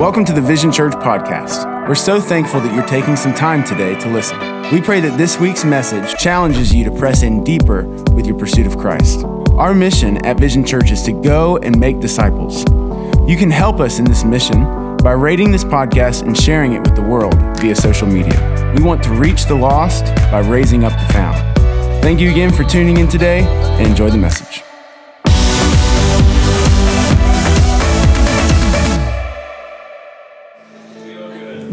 Welcome to the Vision Church podcast. We're so thankful that you're taking some time today to listen. We pray that this week's message challenges you to press in deeper with your pursuit of Christ. Our mission at Vision Church is to go and make disciples. You can help us in this mission by rating this podcast and sharing it with the world via social media. We want to reach the lost by raising up the found. Thank you again for tuning in today and enjoy the message.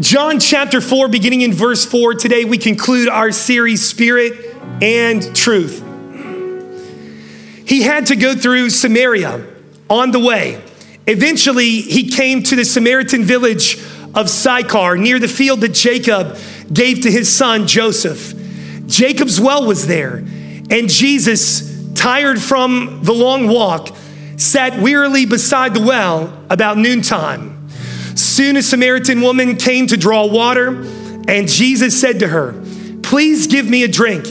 John chapter 4, beginning in verse 4, today we conclude our series, Spirit and Truth. He had to go through Samaria on the way. Eventually, he came to the Samaritan village of Sychar near the field that Jacob gave to his son Joseph. Jacob's well was there, and Jesus, tired from the long walk, sat wearily beside the well about noontime. Soon a Samaritan woman came to draw water, and Jesus said to her, Please give me a drink.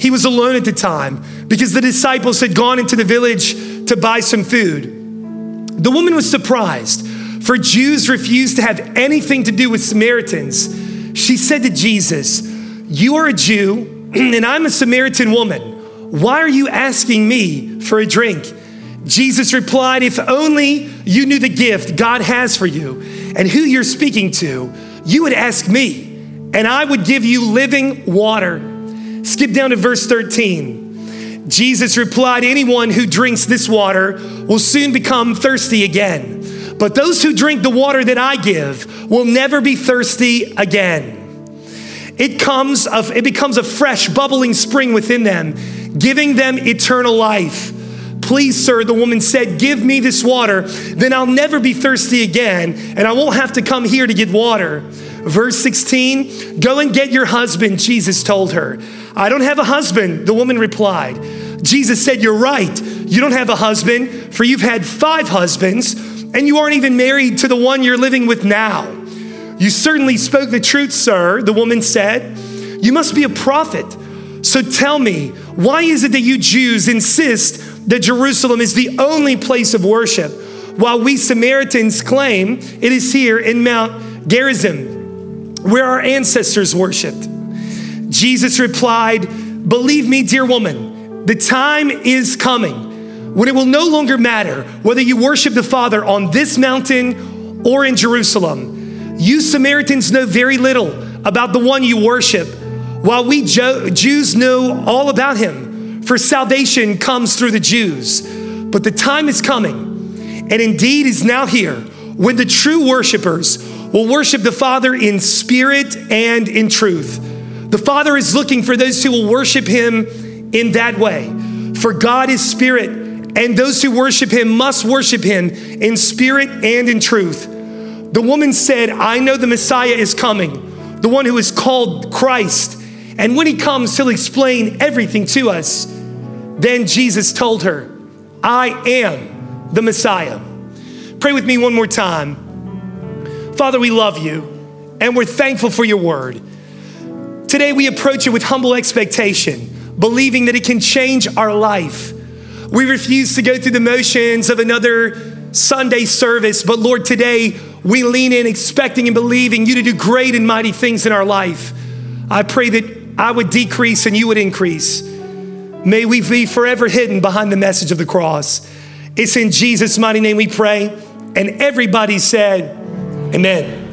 He was alone at the time because the disciples had gone into the village to buy some food. The woman was surprised, for Jews refused to have anything to do with Samaritans. She said to Jesus, You are a Jew, and I'm a Samaritan woman. Why are you asking me for a drink? Jesus replied, If only you knew the gift God has for you and who you're speaking to, you would ask me, and I would give you living water. Skip down to verse 13. Jesus replied, Anyone who drinks this water will soon become thirsty again. But those who drink the water that I give will never be thirsty again. It comes of, it becomes a fresh, bubbling spring within them, giving them eternal life. Please, sir, the woman said, Give me this water, then I'll never be thirsty again, and I won't have to come here to get water. Verse 16, Go and get your husband, Jesus told her. I don't have a husband, the woman replied. Jesus said, You're right. You don't have a husband, for you've had five husbands, and you aren't even married to the one you're living with now. You certainly spoke the truth, sir, the woman said. You must be a prophet. So tell me, why is it that you Jews insist that Jerusalem is the only place of worship, while we Samaritans claim it is here in Mount Gerizim, where our ancestors worshiped. Jesus replied, Believe me, dear woman, the time is coming when it will no longer matter whether you worship the Father on this mountain or in Jerusalem. You Samaritans know very little about the one you worship, while we Jews know all about him for salvation comes through the Jews. But the time is coming, and indeed is now here, when the true worshipers will worship the Father in spirit and in truth. The Father is looking for those who will worship Him in that way. For God is spirit, and those who worship Him must worship Him in spirit and in truth. The woman said, I know the Messiah is coming, the one who is called Christ. And when he comes, he'll explain everything to us. Then Jesus told her, I am the Messiah. Pray with me one more time. Father, we love you and we're thankful for your word. Today we approach it with humble expectation, believing that it can change our life. We refuse to go through the motions of another Sunday service, but Lord, today we lean in expecting and believing you to do great and mighty things in our life. I pray that I would decrease and you would increase. May we be forever hidden behind the message of the cross. It's in Jesus' mighty name we pray. And everybody said, Amen.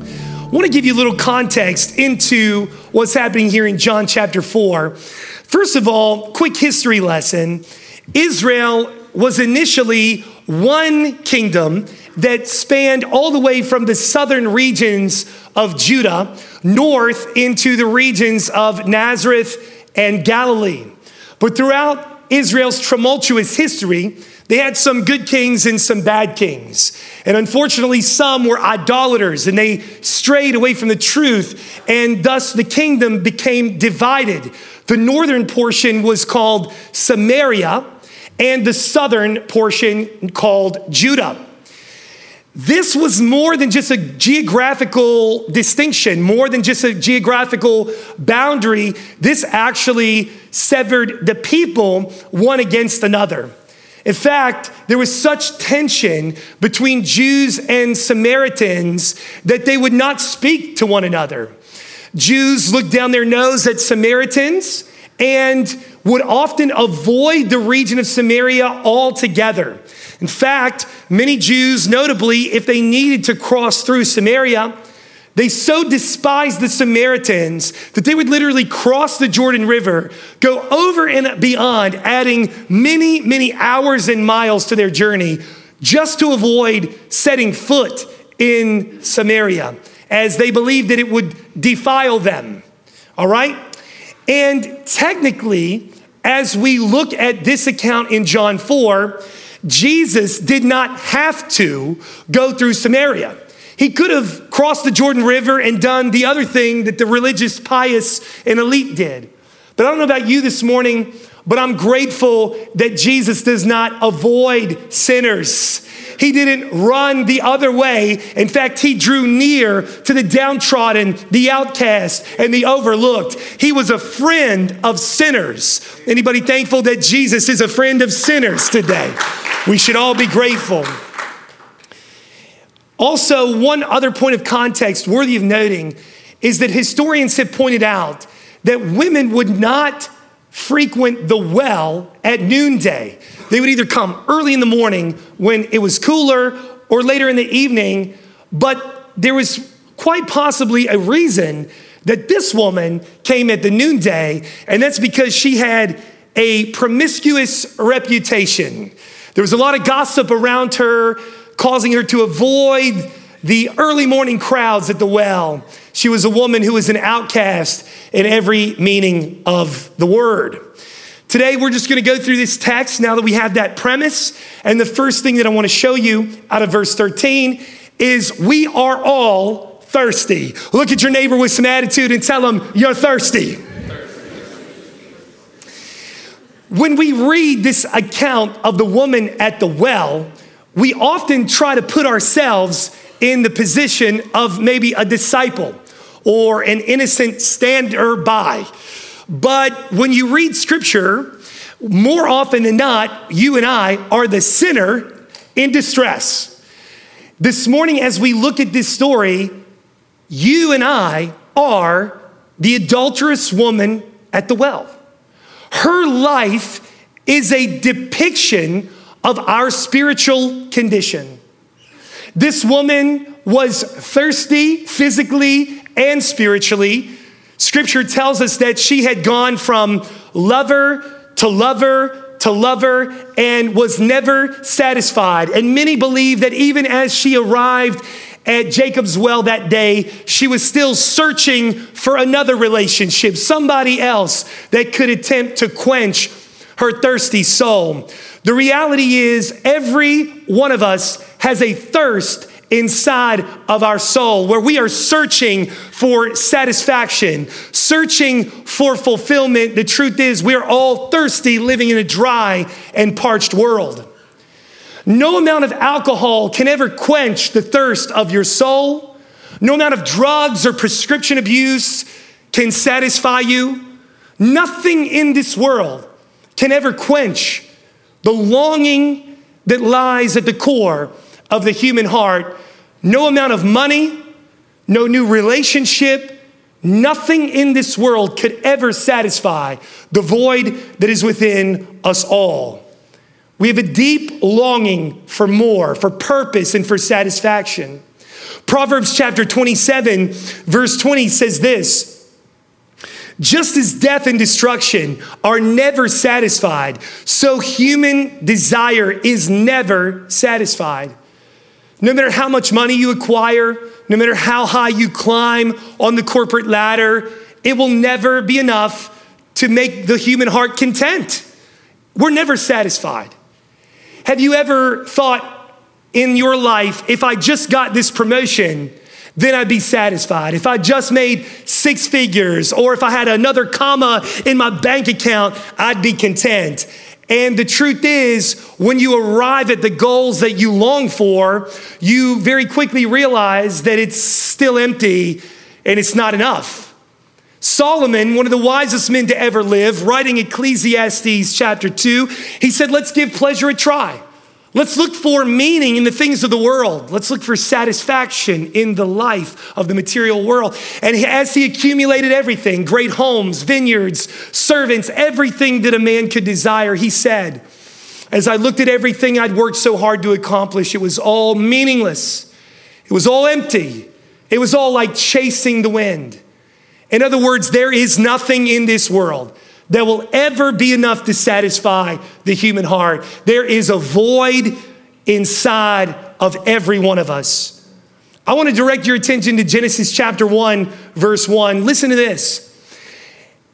I want to give you a little context into what's happening here in John chapter 4. First of all, quick history lesson Israel was initially one kingdom that spanned all the way from the southern regions of Judah north into the regions of Nazareth and Galilee. But throughout Israel's tumultuous history, they had some good kings and some bad kings. And unfortunately, some were idolaters and they strayed away from the truth, and thus the kingdom became divided. The northern portion was called Samaria, and the southern portion called Judah. This was more than just a geographical distinction, more than just a geographical boundary. This actually severed the people one against another. In fact, there was such tension between Jews and Samaritans that they would not speak to one another. Jews looked down their nose at Samaritans and would often avoid the region of Samaria altogether. In fact, many Jews, notably, if they needed to cross through Samaria, they so despised the Samaritans that they would literally cross the Jordan River, go over and beyond, adding many, many hours and miles to their journey just to avoid setting foot in Samaria, as they believed that it would defile them. All right? And technically, as we look at this account in John 4, Jesus did not have to go through Samaria. He could have crossed the Jordan River and done the other thing that the religious, pious, and elite did. But I don't know about you this morning, but I'm grateful that Jesus does not avoid sinners. He didn't run the other way. In fact, he drew near to the downtrodden, the outcast, and the overlooked. He was a friend of sinners. Anybody thankful that Jesus is a friend of sinners today? We should all be grateful. Also, one other point of context worthy of noting is that historians have pointed out that women would not frequent the well at noonday. They would either come early in the morning when it was cooler or later in the evening, but there was quite possibly a reason that this woman came at the noonday, and that's because she had a promiscuous reputation. There was a lot of gossip around her causing her to avoid the early morning crowds at the well. She was a woman who was an outcast in every meaning of the word. Today, we're just going to go through this text now that we have that premise. And the first thing that I want to show you out of verse 13 is we are all thirsty. Look at your neighbor with some attitude and tell them, You're thirsty. When we read this account of the woman at the well, we often try to put ourselves in the position of maybe a disciple or an innocent stander by. But when you read scripture, more often than not, you and I are the sinner in distress. This morning, as we look at this story, you and I are the adulterous woman at the well. Her life is a depiction of our spiritual condition. This woman was thirsty physically and spiritually. Scripture tells us that she had gone from lover to lover to lover and was never satisfied. And many believe that even as she arrived at Jacob's well that day, she was still searching for another relationship, somebody else that could attempt to quench her thirsty soul. The reality is, every one of us has a thirst inside of our soul where we are searching for satisfaction, searching for fulfillment. The truth is, we're all thirsty living in a dry and parched world. No amount of alcohol can ever quench the thirst of your soul. No amount of drugs or prescription abuse can satisfy you. Nothing in this world can ever quench the longing that lies at the core of the human heart. No amount of money, no new relationship, nothing in this world could ever satisfy the void that is within us all. We have a deep longing for more, for purpose, and for satisfaction. Proverbs chapter 27, verse 20 says this just as death and destruction are never satisfied, so human desire is never satisfied. No matter how much money you acquire, no matter how high you climb on the corporate ladder, it will never be enough to make the human heart content. We're never satisfied. Have you ever thought in your life, if I just got this promotion, then I'd be satisfied. If I just made six figures or if I had another comma in my bank account, I'd be content. And the truth is, when you arrive at the goals that you long for, you very quickly realize that it's still empty and it's not enough. Solomon, one of the wisest men to ever live, writing Ecclesiastes chapter 2, he said, Let's give pleasure a try. Let's look for meaning in the things of the world. Let's look for satisfaction in the life of the material world. And as he accumulated everything great homes, vineyards, servants, everything that a man could desire, he said, As I looked at everything I'd worked so hard to accomplish, it was all meaningless. It was all empty. It was all like chasing the wind. In other words, there is nothing in this world that will ever be enough to satisfy the human heart. There is a void inside of every one of us. I want to direct your attention to Genesis chapter 1, verse 1. Listen to this.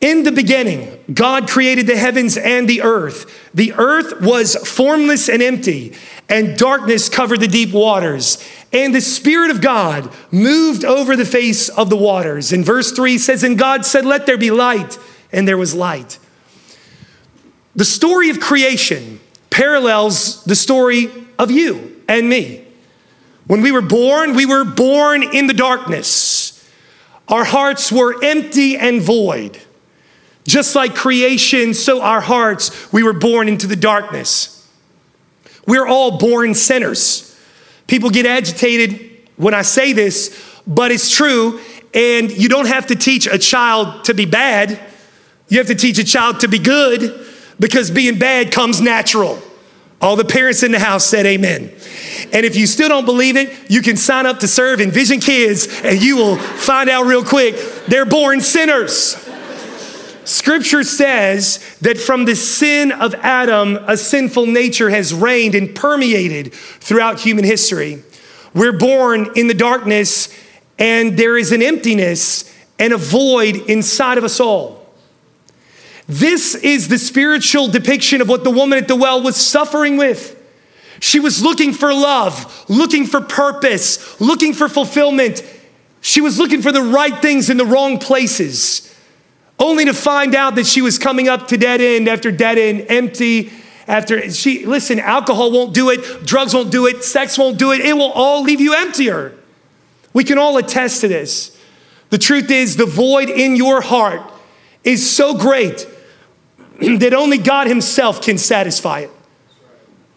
In the beginning, God created the heavens and the earth. The earth was formless and empty, and darkness covered the deep waters. And the Spirit of God moved over the face of the waters. And verse 3 says, And God said, Let there be light and there was light. The story of creation parallels the story of you and me. When we were born, we were born in the darkness. Our hearts were empty and void. Just like creation, so our hearts, we were born into the darkness. We're all born sinners. People get agitated when I say this, but it's true. And you don't have to teach a child to be bad. You have to teach a child to be good because being bad comes natural. All the parents in the house said amen. And if you still don't believe it, you can sign up to serve in Vision Kids and you will find out real quick they're born sinners. Scripture says that from the sin of Adam, a sinful nature has reigned and permeated throughout human history. We're born in the darkness, and there is an emptiness and a void inside of us all. This is the spiritual depiction of what the woman at the well was suffering with. She was looking for love, looking for purpose, looking for fulfillment. She was looking for the right things in the wrong places, only to find out that she was coming up to dead end after dead end, empty. After she, listen, alcohol won't do it, drugs won't do it, sex won't do it. It will all leave you emptier. We can all attest to this. The truth is, the void in your heart is so great that only God Himself can satisfy it.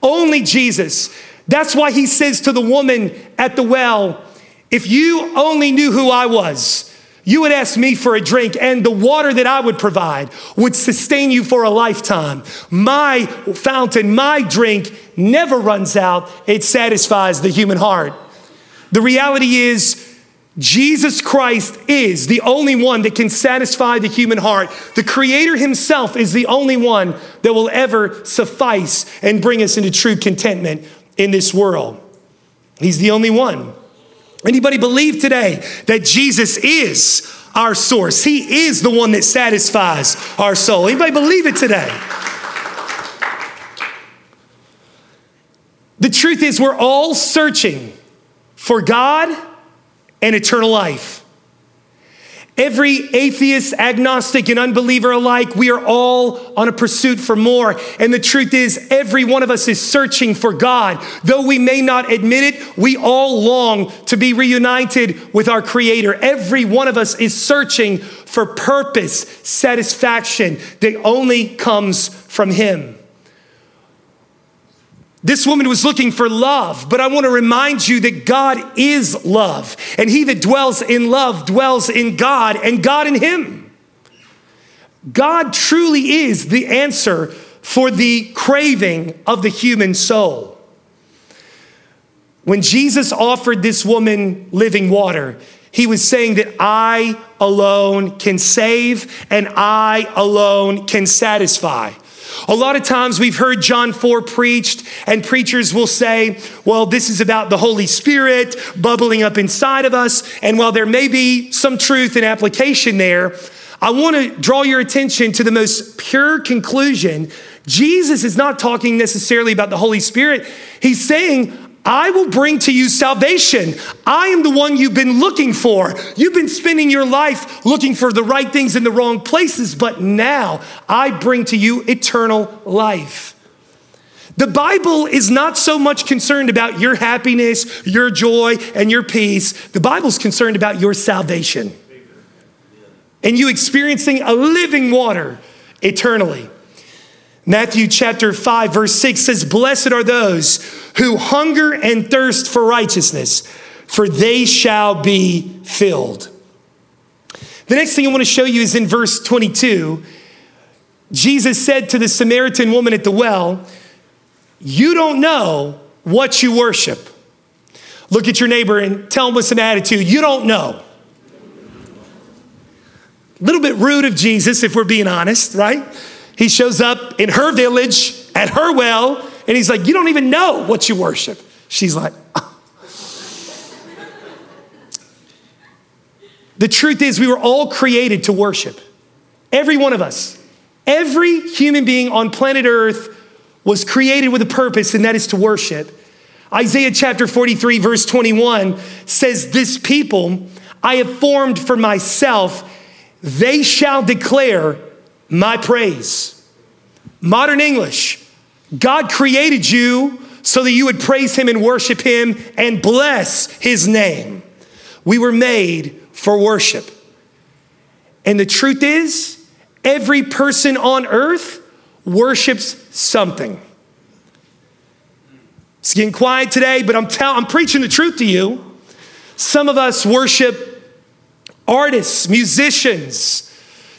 Only Jesus. That's why He says to the woman at the well, If you only knew who I was, you would ask me for a drink, and the water that I would provide would sustain you for a lifetime. My fountain, my drink never runs out, it satisfies the human heart. The reality is, Jesus Christ is the only one that can satisfy the human heart. The Creator Himself is the only one that will ever suffice and bring us into true contentment in this world. He's the only one. Anybody believe today that Jesus is our source? He is the one that satisfies our soul. Anybody believe it today? The truth is, we're all searching for God and eternal life. Every atheist, agnostic, and unbeliever alike, we are all on a pursuit for more. And the truth is, every one of us is searching for God. Though we may not admit it, we all long to be reunited with our Creator. Every one of us is searching for purpose, satisfaction that only comes from Him. This woman was looking for love, but I want to remind you that God is love. And he that dwells in love dwells in God and God in him. God truly is the answer for the craving of the human soul. When Jesus offered this woman living water, he was saying that I alone can save and I alone can satisfy. A lot of times we've heard John 4 preached, and preachers will say, well, this is about the Holy Spirit bubbling up inside of us. And while there may be some truth and application there, I want to draw your attention to the most pure conclusion. Jesus is not talking necessarily about the Holy Spirit. He's saying, I will bring to you salvation. I am the one you've been looking for. You've been spending your life looking for the right things in the wrong places, but now I bring to you eternal life. The Bible is not so much concerned about your happiness, your joy, and your peace. The Bible's concerned about your salvation. and you experiencing a living water eternally. Matthew chapter 5, verse 6 says, Blessed are those who hunger and thirst for righteousness, for they shall be filled. The next thing I want to show you is in verse 22. Jesus said to the Samaritan woman at the well, You don't know what you worship. Look at your neighbor and tell him with some attitude, You don't know. A little bit rude of Jesus, if we're being honest, right? He shows up in her village at her well, and he's like, You don't even know what you worship. She's like, oh. The truth is, we were all created to worship. Every one of us. Every human being on planet Earth was created with a purpose, and that is to worship. Isaiah chapter 43, verse 21 says, This people I have formed for myself, they shall declare my praise. Modern English, God created you so that you would praise him and worship him and bless his name. We were made for worship. And the truth is, every person on earth worships something. It's getting quiet today, but I'm, tell, I'm preaching the truth to you. Some of us worship artists, musicians,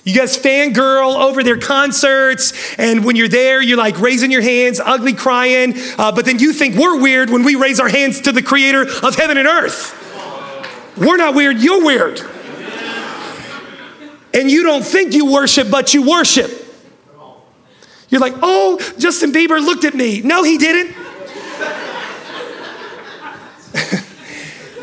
you guys fangirl over their concerts, and when you're there, you're like raising your hands, ugly crying, uh, but then you think we're weird when we raise our hands to the creator of heaven and earth. We're not weird, you're weird. And you don't think you worship, but you worship. You're like, oh, Justin Bieber looked at me. No, he didn't.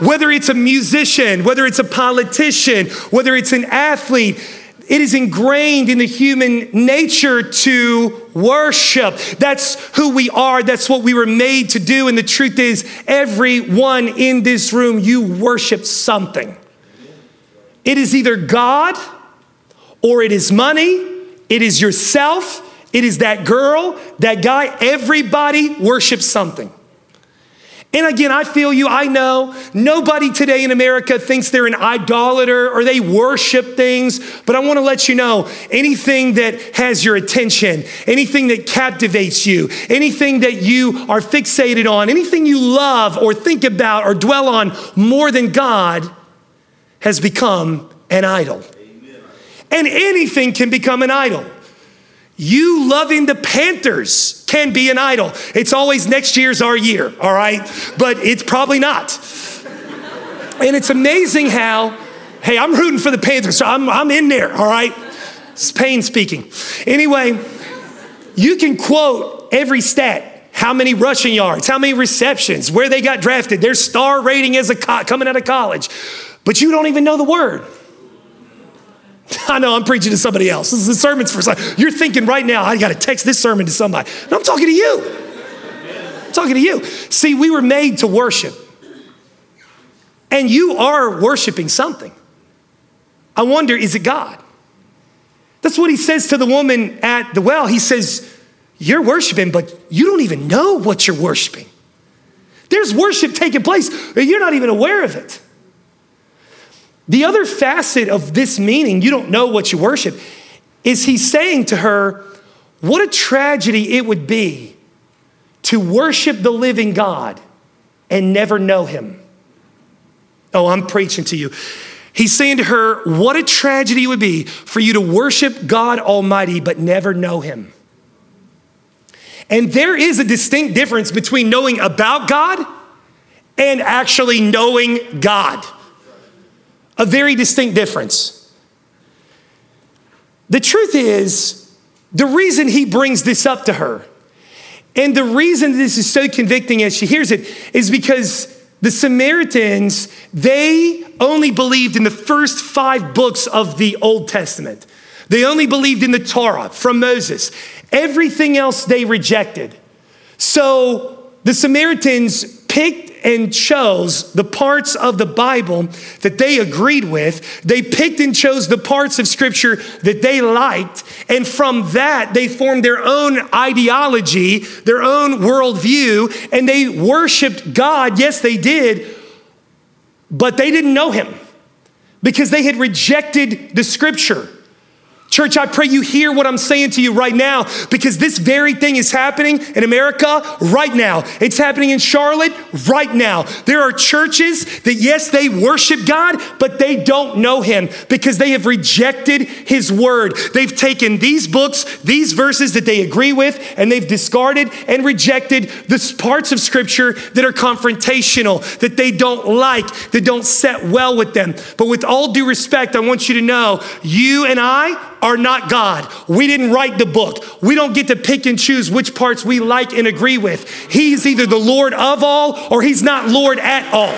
whether it's a musician, whether it's a politician, whether it's an athlete, it is ingrained in the human nature to worship. That's who we are. That's what we were made to do. And the truth is, everyone in this room, you worship something. It is either God or it is money, it is yourself, it is that girl, that guy. Everybody worships something. And again, I feel you, I know. Nobody today in America thinks they're an idolater or they worship things, but I want to let you know anything that has your attention, anything that captivates you, anything that you are fixated on, anything you love or think about or dwell on more than God has become an idol. Amen. And anything can become an idol. You loving the Panthers can be an idol. It's always next year's our year, all right? But it's probably not. And it's amazing how, hey, I'm rooting for the Panthers, so I'm, I'm in there, all right? It's speaking. Anyway, you can quote every stat how many rushing yards, how many receptions, where they got drafted, their star rating as a co- coming out of college, but you don't even know the word. I know I'm preaching to somebody else. This is a sermon's for. You're thinking right now, I got to text this sermon to somebody. No, I'm talking to you. I'm talking to you. See, we were made to worship. And you are worshiping something. I wonder, is it God? That's what he says to the woman at the well. He says, You're worshiping, but you don't even know what you're worshiping. There's worship taking place, you're not even aware of it. The other facet of this meaning, you don't know what you worship, is he's saying to her, What a tragedy it would be to worship the living God and never know him. Oh, I'm preaching to you. He's saying to her, What a tragedy it would be for you to worship God Almighty but never know him. And there is a distinct difference between knowing about God and actually knowing God a very distinct difference. The truth is, the reason he brings this up to her, and the reason this is so convicting as she hears it, is because the Samaritans, they only believed in the first five books of the Old Testament. They only believed in the Torah from Moses. Everything else they rejected. So the Samaritans picked and chose the parts of the Bible that they agreed with. They picked and chose the parts of Scripture that they liked. And from that, they formed their own ideology, their own worldview, and they worshiped God. Yes, they did, but they didn't know Him because they had rejected the scripture. Church, I pray you hear what I'm saying to you right now because this very thing is happening in America right now. It's happening in Charlotte right now. There are churches that, yes, they worship God, but they don't know Him because they have rejected His word. They've taken these books, these verses that they agree with, and they've discarded and rejected the parts of Scripture that are confrontational, that they don't like, that don't set well with them. But with all due respect, I want you to know you and I are not God. We didn't write the book. We don't get to pick and choose which parts we like and agree with. He's either the Lord of all or he's not Lord at all.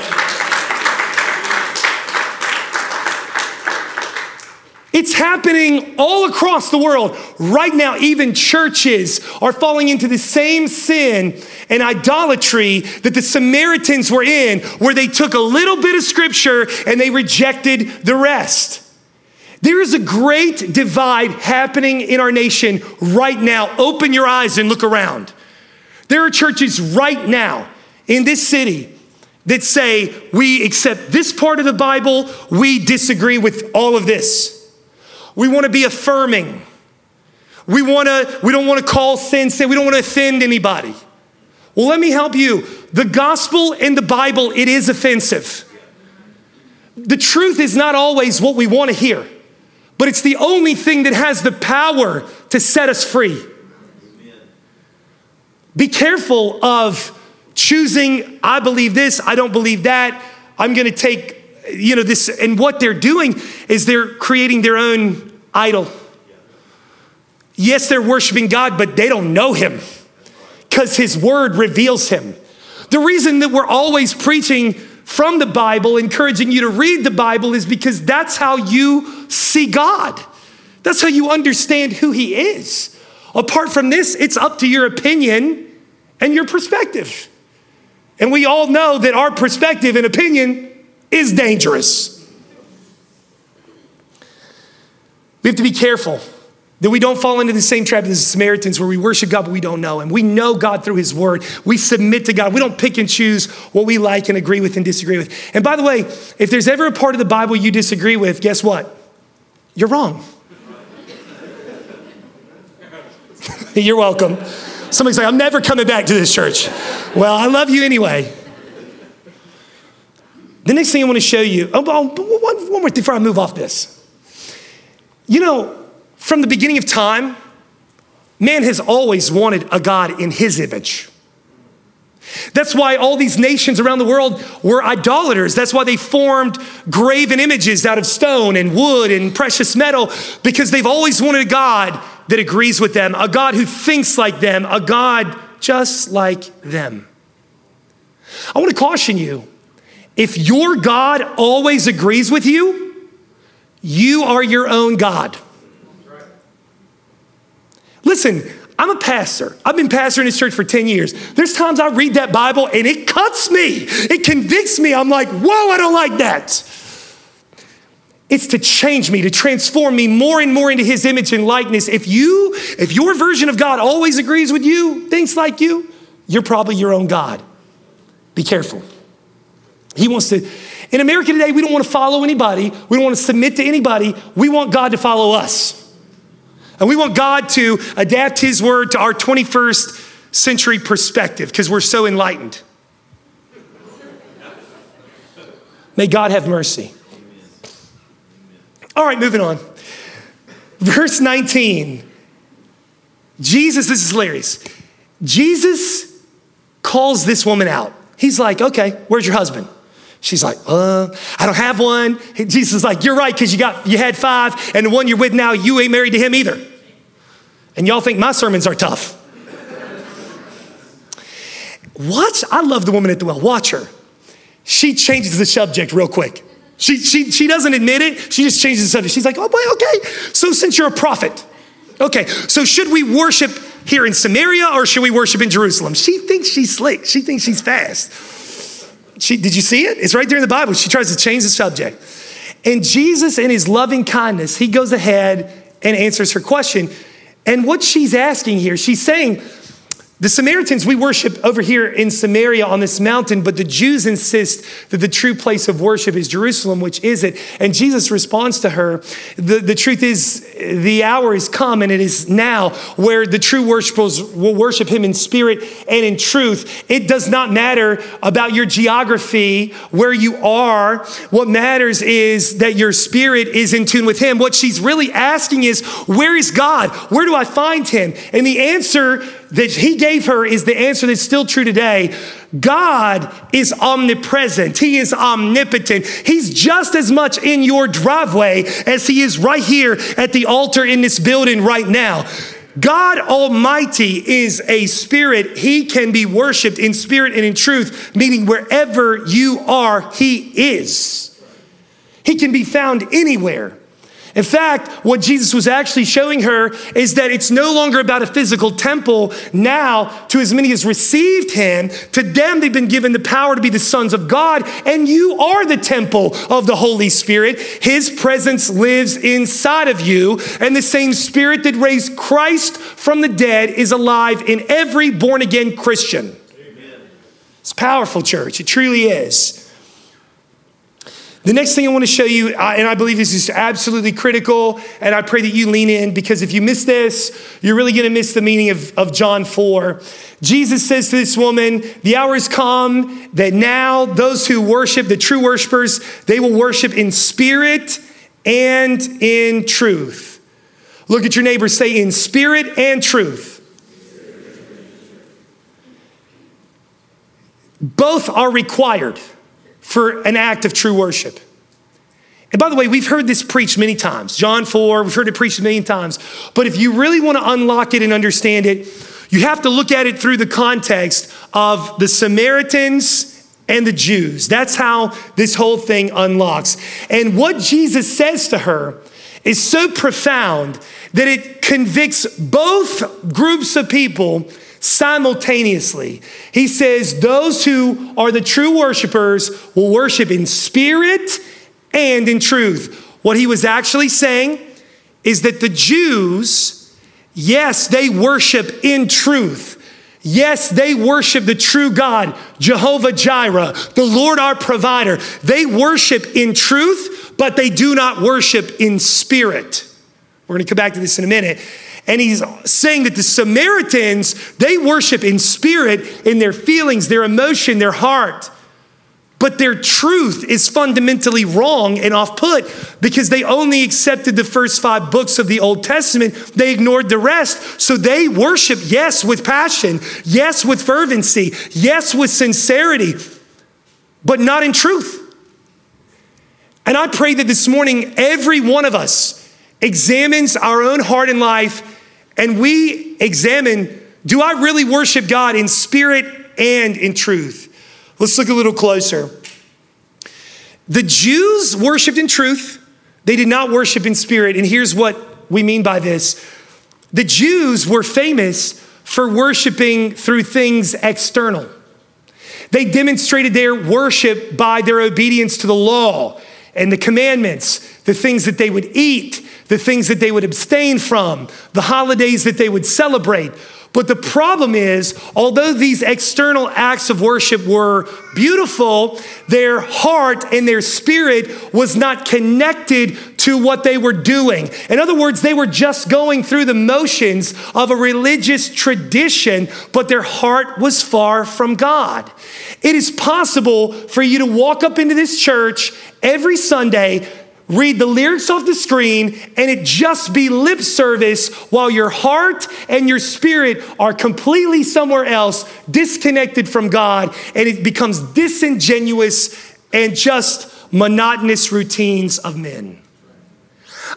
It's happening all across the world right now. Even churches are falling into the same sin and idolatry that the Samaritans were in, where they took a little bit of scripture and they rejected the rest. There is a great divide happening in our nation right now. Open your eyes and look around. There are churches right now in this city that say, we accept this part of the Bible, we disagree with all of this. We want to be affirming. We want to, we don't want to call sin sin. We don't want to offend anybody. Well, let me help you. The gospel and the Bible, it is offensive. The truth is not always what we want to hear but it's the only thing that has the power to set us free. Be careful of choosing, I believe this, I don't believe that. I'm to take, you know, this. And what they're doing is they're creating their own idol. Yes, they're worshiping God, but they don't know Him because His word reveals Him. The reason that we're always preaching from the Bible, encouraging you to read the Bible, is because that's how you see God. That's how you understand who He is. Apart from this, it's up to your opinion and your perspective. And we all know that our perspective and opinion is dangerous. We have to be careful that we don't fall into the same trap as the Samaritans where we worship God but we don't know Him. We know God through His Word. We submit to God. We don't pick and choose what we like and agree with and disagree with. And by the way, if there's ever a part of the Bible you disagree with, guess what? You're wrong. You're welcome. Somebody's like, I'm never coming back to this church. Well, I love you anyway. The next thing I want to show you, oh, oh one, one more thing before I move off this. You know, from the beginning of time, man has always wanted a God in his image. That's why all these nations around the world were idolaters. That's why they formed graven images out of stone and wood and precious metal, because they've always wanted a God that agrees with them, a God who thinks like them, a God just like them. I want to caution you if your God always agrees with you, you are your own God. Listen, I'm a pastor. I've been pastor in this church for 10 years. There's times I read that Bible and it cuts me, it convicts me. I'm like, whoa, I don't like that. It's to change me, to transform me more and more into his image and likeness. If you, if your version of God always agrees with you, thinks like you, you're probably your own God. Be careful. He wants to, in America today, we don't want to follow anybody. We don't want to submit to anybody. We want God to follow us. And we want God to adapt His word to our 21st century perspective because we're so enlightened. May God have mercy. All right, moving on. Verse 19. Jesus, this is hilarious. Jesus calls this woman out. He's like, okay, where's your husband? She's like, uh, I don't have one. Jesus is like, you're right, because you got you had five, and the one you're with now, you ain't married to him either. And y'all think my sermons are tough. Watch, I love the woman at the well. Watch her. She changes the subject real quick. She, she, she doesn't admit it, she just changes the subject. She's like, oh boy, okay. So since you're a prophet, okay, so should we worship here in Samaria or should we worship in Jerusalem? She thinks she's slick. She thinks she's fast. She, did you see it? It's right there in the Bible. She tries to change the subject. And Jesus, in his loving kindness, he goes ahead and answers her question. And what she's asking here, she's saying, The Samaritans, we worship over here in Samaria on this mountain, but the Jews insist that the true place of worship is Jerusalem, which is it. And Jesus responds to her the, the truth is, the hour is come and it is now where the true worshipers will worship him in spirit and in truth. It does not matter about your geography, where you are. What matters is that your spirit is in tune with him. What she's really asking is, Where is God? Where do I find him? And the answer that he gave her is the answer that's still true today. God is omnipresent. He is omnipotent. He's just as much in your driveway as he is right here at the altar in this building right now. God Almighty is a spirit. He can be worshiped in spirit and in truth, meaning wherever you are, He is. He can be found anywhere. In fact, what Jesus was actually showing her is that it's no longer about a physical temple. Now, to as many as received him, to them they've been given the power to be the sons of God, and you are the temple of the Holy Spirit. His presence lives inside of you, and the same spirit that raised Christ from the dead is alive in every born again Christian. Amen. It's powerful, church. It truly is. The next thing I want to show you, uh, and I believe this is absolutely critical, and I pray that you lean in because if you miss this, you're really going to miss the meaning of, of John 4. Jesus says to this woman, The hour has come that now those who worship, the true worshipers, they will worship in spirit and in truth. Look at your neighbor, say, In spirit and truth. Both are required for an act of true worship. And by the way, we've heard this preached many times. John 4, we've heard it preached a million times. But if you really want to unlock it and understand it, you have to look at it through the context of the Samaritans and the Jews. That's how this whole thing unlocks. And what Jesus says to her is so profound that it convicts both groups of people simultaneously. He says, Those who are the true worshipers will worship in spirit and in truth. What he was actually saying is that the Jews, yes, they worship in truth. Yes, they worship the true God, Jehovah Jireh, the Lord our provider. They worship in truth, but they do not worship in spirit. We're going to come back to this in a minute. And he's saying that the Samaritans, they worship in spirit, in their feelings, their emotion, their heart. But their truth is fundamentally wrong and off put because they only accepted the first five books of the Old Testament. They ignored the rest. So they worship, yes, with passion, yes, with fervency, yes, with sincerity, but not in truth. And I pray that this morning, every one of us examines our own heart and life and we examine do I really worship God in spirit and in truth? Let's look a little closer. The Jews worshiped in truth, they did not worship in spirit. And here's what we mean by this the Jews were famous for worshiping through things external. They demonstrated their worship by their obedience to the law and the commandments, the things that they would eat, the things that they would abstain from, the holidays that they would celebrate. But the problem is, although these external acts of worship were beautiful, their heart and their spirit was not connected to what they were doing. In other words, they were just going through the motions of a religious tradition, but their heart was far from God. It is possible for you to walk up into this church every Sunday read the lyrics off the screen and it just be lip service while your heart and your spirit are completely somewhere else, disconnected from God, and it becomes disingenuous and just monotonous routines of men.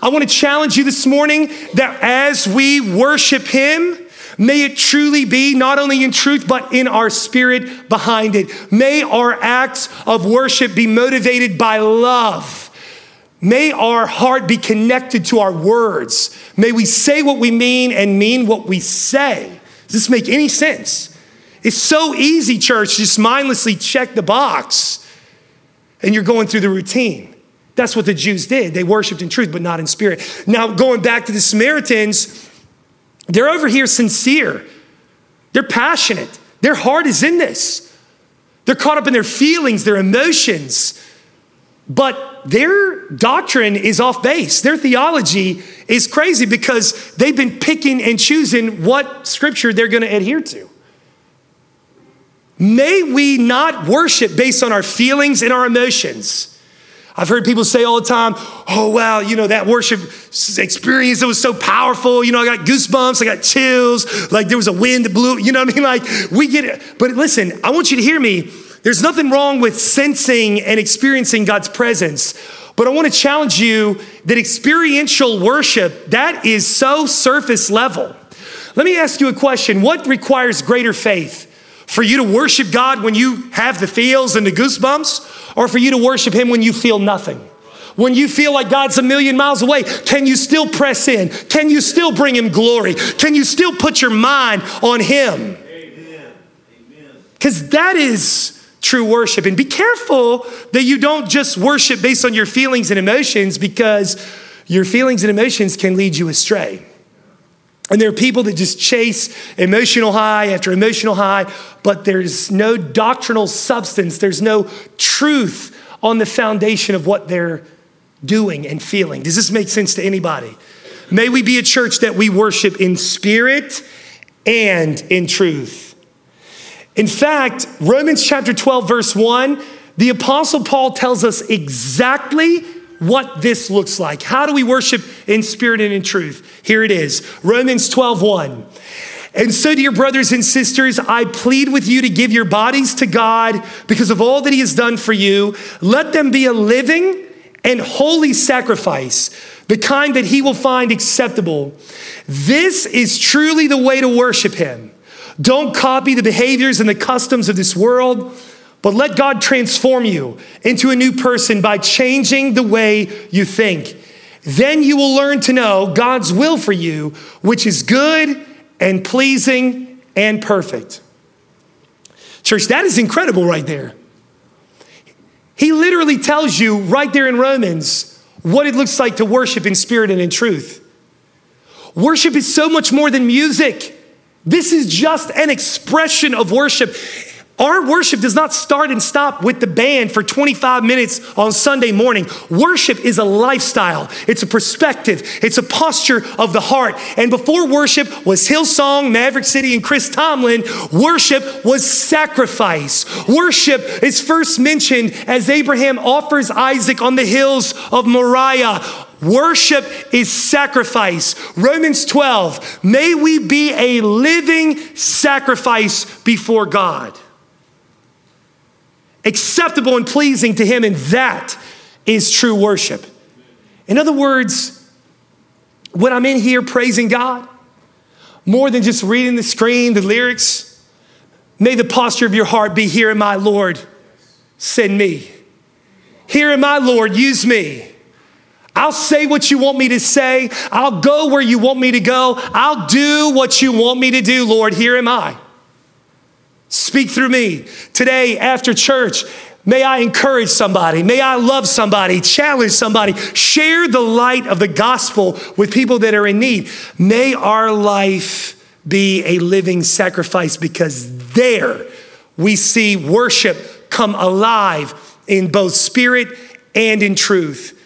I want to challenge you this morning that as we worship Him, May it truly be not only in truth, but in our spirit behind it. May our acts of worship be motivated by love May our heart be connected to our words. May we say what we mean and mean what we say. Does this make any sense? It's so easy, church, just mindlessly check the box and you're going through the routine. That's what the Jews did. They worshiped in truth, but not in spirit. Now, going back to the Samaritans, they're over here sincere. They're passionate. Their heart is in this. They're caught up in their feelings, their emotions. But their doctrine is off base. Their theology is crazy because they've been picking and choosing what scripture they're going to adhere to. May we not worship based on our feelings and our emotions. I've heard people say all the time, oh, wow, you know, that worship experience, it was so powerful. You know, I got goosebumps, I got chills, like there was a wind that blew, you know what I mean? Like, we get it. But listen, I want you to hear me. There's nothing wrong with sensing and experiencing God's presence. But I want to challenge you that experiential worship, that is so surface level. Let me ask you a question. What requires greater faith? For you to worship God when you have the feels and the goosebumps, or for you to worship Him when you feel nothing? When you feel like God's a million miles away, can you still press in? Can you still bring Him glory? Can you still put your mind on Him? Because that is true worship. And be careful that you don't just worship based on your feelings and emotions because your feelings and emotions can lead you astray. And there are people that just chase emotional high after emotional high, but there's no doctrinal substance, there's no truth on the foundation of what they're doing and feeling. Does this make sense to anybody? May we be a church that we worship in spirit and in truth. In fact, Romans chapter 12, verse 1, the Apostle Paul tells us exactly what this looks like. How do we worship in spirit and in truth? Here it is Romans 12 1. And so, dear brothers and sisters, I plead with you to give your bodies to God because of all that He has done for you. Let them be a living and holy sacrifice, the kind that He will find acceptable. This is truly the way to worship Him. Don't copy the behaviors and the customs of this world but let God transform you into a new person by changing the way you think. Then you will learn to know God's will for you, which is good and pleasing and perfect. Church, that is incredible right there. He literally tells you right there in Romans what it looks like to worship in spirit and in truth. Worship is so much more than music. This is just an expression of worship. Our worship does not start and stop with the band for 25 minutes on Sunday morning. Worship is a lifestyle, it's a perspective, it's a posture of the heart. And before worship was Hillsong, Maverick City, and Chris Tomlin, worship was sacrifice. Worship is first mentioned as Abraham offers Isaac on the hills of Moriah. Worship is sacrifice. Romans 12, may we be a living sacrifice before God acceptable and pleasing to Him, and that is true worship. In other words, when I'm in here praising God, more than just reading the screen, the lyrics, may the posture of your heart be here in my Lord, send me. Here in my Lord, use me. I'll say what you want me to say. I'll go where you want me to go. I'll do what you want me to do, Lord. Here am I. Speak through me. Today, after church, may I encourage somebody. May I love somebody, challenge somebody, share the light of the gospel with people that are in need. May our life be a living sacrifice because there we see worship come alive in both spirit and in truth.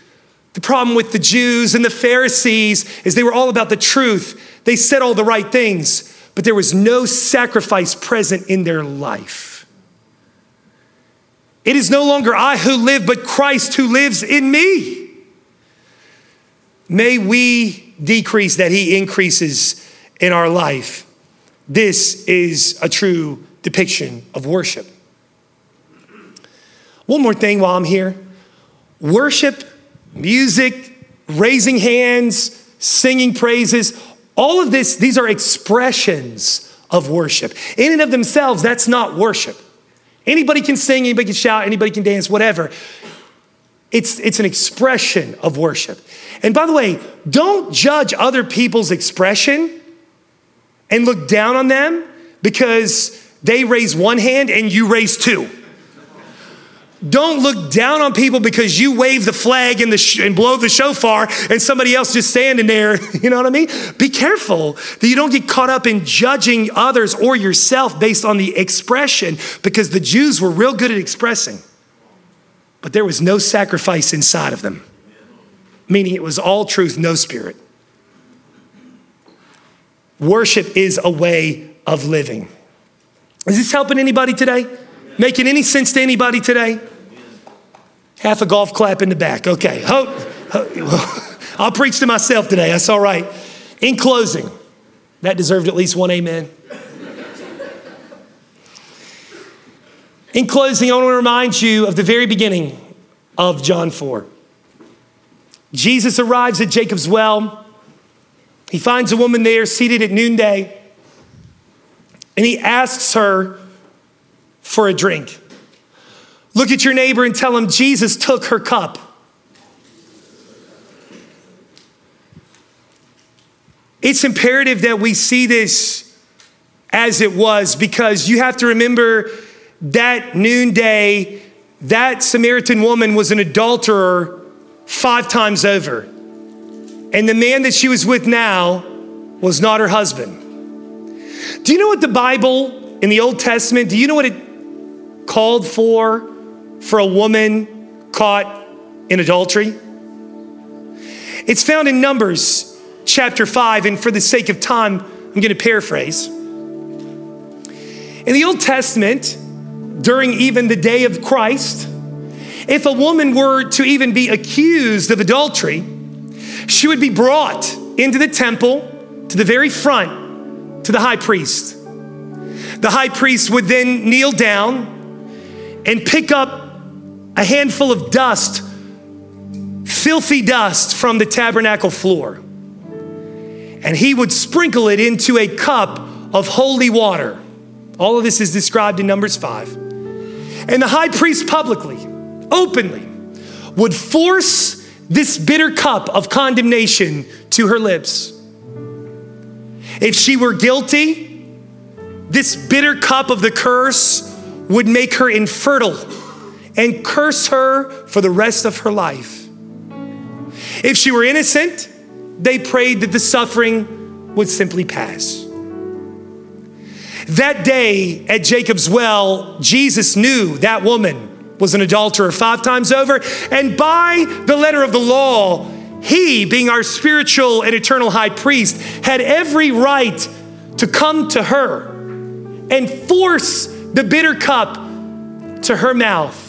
The problem with the Jews and the Pharisees is they were all about the truth. They said all the right things but there was no sacrifice present in their life. It is no longer I who live, but Christ who lives in me. May we decrease that He increases in our life. This is a true depiction of worship. One more thing while I'm here worship, music, raising hands, singing praises, all of this, these are expressions of worship. In and of themselves, that's not worship. Anybody can sing, anybody can shout, anybody can dance, whatever. It's, it's an expression of worship. And by the way, don't judge other people's expression and look down on them because they raise one hand and you raise two. Don't look down on people because you wave the flag and, the sh- and blow the shofar and somebody else just standing there. You know what I mean? Be careful that you don't get caught up in judging others or yourself based on the expression because the Jews were real good at expressing, but there was no sacrifice inside of them, meaning it was all truth, no spirit. Worship is a way of living. Is this helping anybody today? Making any sense to anybody today? Half a golf clap in the back. Okay. I'll preach to myself today. That's all right. In closing, that deserved at least one amen. In closing, I want to remind you of the very beginning of John 4. Jesus arrives at Jacob's well. He finds a woman there seated at noonday, and he asks her for a drink. Look at your neighbor and tell him Jesus took her cup. It's imperative that we see this as it was because you have to remember that noonday, that Samaritan woman was an adulterer five times over. And the man that she was with now was not her husband. Do you know what the Bible in the Old Testament, do you know what it called for for a woman caught in adultery? It's found in Numbers chapter 5, and for the sake of time, I'm going to paraphrase. In the Old Testament, during even the day of Christ, if a woman were to even be accused of adultery, she would be brought into the temple to the very front to the high priest. The high priest would then kneel down and pick up a handful of dust, filthy dust from the tabernacle floor. And he would sprinkle it into a cup of holy water. All of this is described in Numbers 5. And the high priest publicly, openly, would force this bitter cup of condemnation to her lips. If she were guilty, this bitter cup of the curse would make her infertile and curse her for the rest of her life. If she were innocent, they prayed that the suffering would simply pass. That day at Jacob's well, Jesus knew that woman was an adulterer five times over, and by the letter of the law, he, being our spiritual and eternal high priest, had every right to come to her and force the bitter cup to her mouth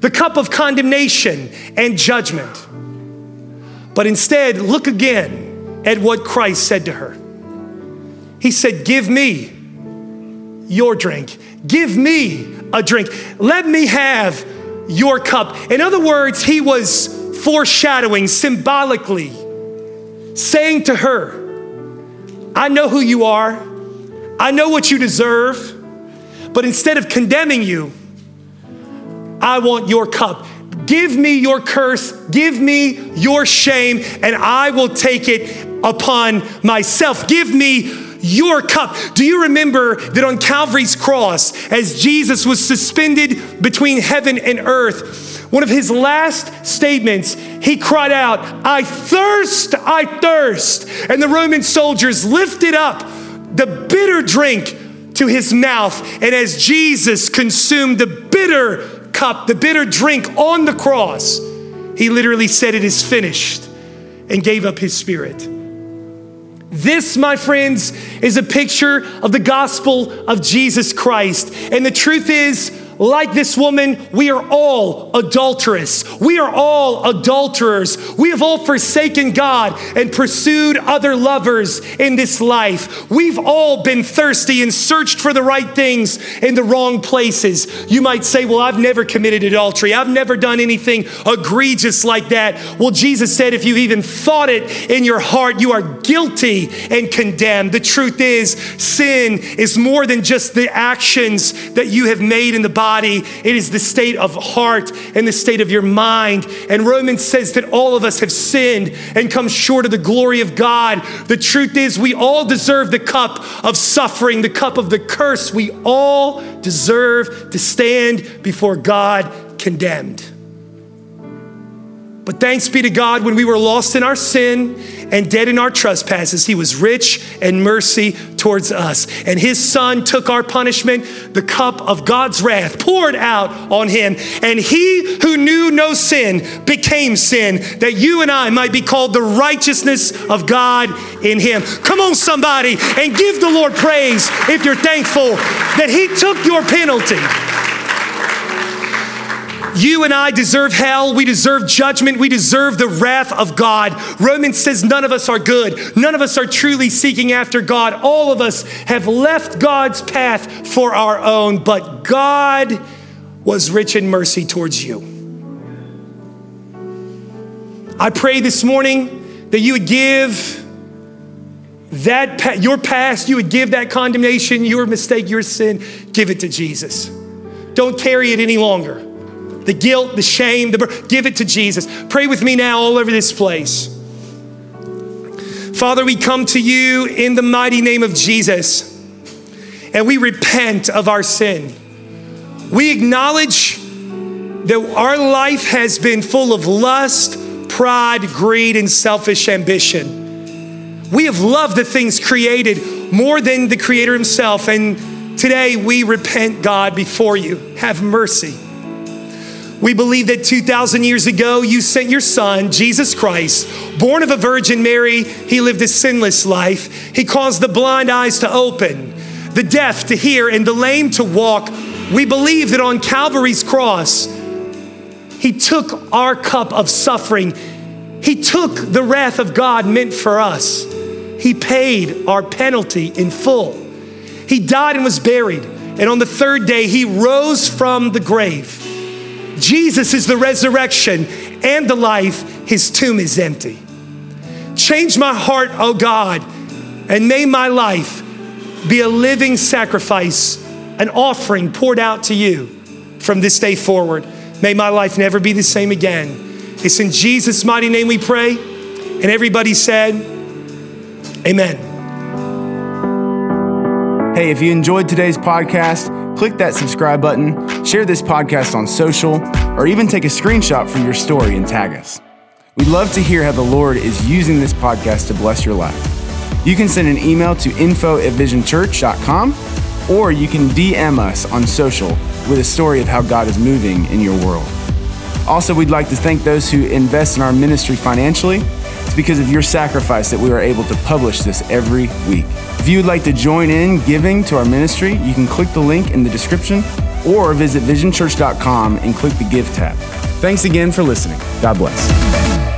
the cup of condemnation and judgment. But instead, look again at what Christ said to her. He said, Give me your drink. Give me a drink. Let me have your cup. In other words, he was foreshadowing symbolically, saying to her, I know who you are, I know what you deserve, but instead of condemning you, I want your cup. Give me your curse, give me your shame, and I will take it upon myself. Give me your cup. Do you remember that on Calvary's cross, as Jesus was suspended between heaven and earth, one of his last statements, he cried out, I thirst, I thirst. And the Roman soldiers lifted up the bitter drink to his mouth. And as Jesus consumed the bitter cup, the bitter drink on the cross, he literally said, It is finished, and gave up his spirit. This, my friends, is a picture of the gospel of Jesus Christ. And the truth is, like this woman, we are all adulterous. We are all adulterers. We have all forsaken God and pursued other lovers in this life. We've all been thirsty and searched for the right things in the wrong places. You might say, Well, I've never committed adultery. I've never done anything egregious like that. Well, Jesus said, If you've even thought it in your heart, you are guilty and condemned. The truth is, sin is more than just the actions that you have made in the body body, it is the state of heart and the state of your mind. And Romans says that all of us have sinned and come short of the glory of God. The truth is, we all deserve the cup of suffering, the cup of the curse. We all deserve to stand before God condemned. But thanks be to God, when we were lost in our sin and dead in our trespasses, He was rich in mercy towards us. And His Son took our punishment, the cup of God's wrath poured out on Him. And He who knew no sin became sin, that you and I might be called the righteousness of God in Him. Come on, somebody, and give the Lord praise if you're thankful that He took your penalty. You and I deserve hell. We deserve judgment. We deserve the wrath of God. Romans says none of us are good. None of us are truly seeking after God. All of us have left God's path for our own, but God was rich in mercy towards you. I pray this morning that you would give that your past, you would give that condemnation, your mistake, your sin, give it to Jesus. Don't carry it any longer the guilt, the shame, the give it to Jesus. Pray with me now all over this place. Father, we come to you in the mighty name of Jesus and we repent of our sin. We acknowledge that our life has been full of lust, pride, greed, and selfish ambition. We have loved the things created more than the Creator Himself, and today we repent, God, before you. Have mercy. We believe that 2,000 years ago, you sent your son, Jesus Christ, born of a Virgin Mary. He lived a sinless life. He caused the blind eyes to open, the deaf to hear, and the lame to walk. We believe that on Calvary's cross, He took our cup of suffering. He took the wrath of God meant for us. He paid our penalty in full. He died and was buried. And on the third day, He rose from the grave. Jesus is the resurrection and the life. His tomb is empty. Change my heart, oh God, and may my life be a living sacrifice, an offering poured out to you from this day forward. May my life never be the same again. It's in Jesus' mighty name we pray. And everybody said, Amen. Hey, if you enjoyed today's podcast, click that subscribe button, share this podcast on social, or even take a screenshot from your story and tag us. We'd love to hear how the Lord is using this podcast to bless your life. You can send an email to info at visionchurch.com or you can DM us on social with a story of how God is moving in your world. Also, we'd like to thank those who invest in our ministry financially. It's because of your sacrifice that we are able to publish this every week. If you would like to join in giving to our ministry, you can click the link in the description or visit visionchurch.com and click the Give tab. Thanks again for listening. God bless.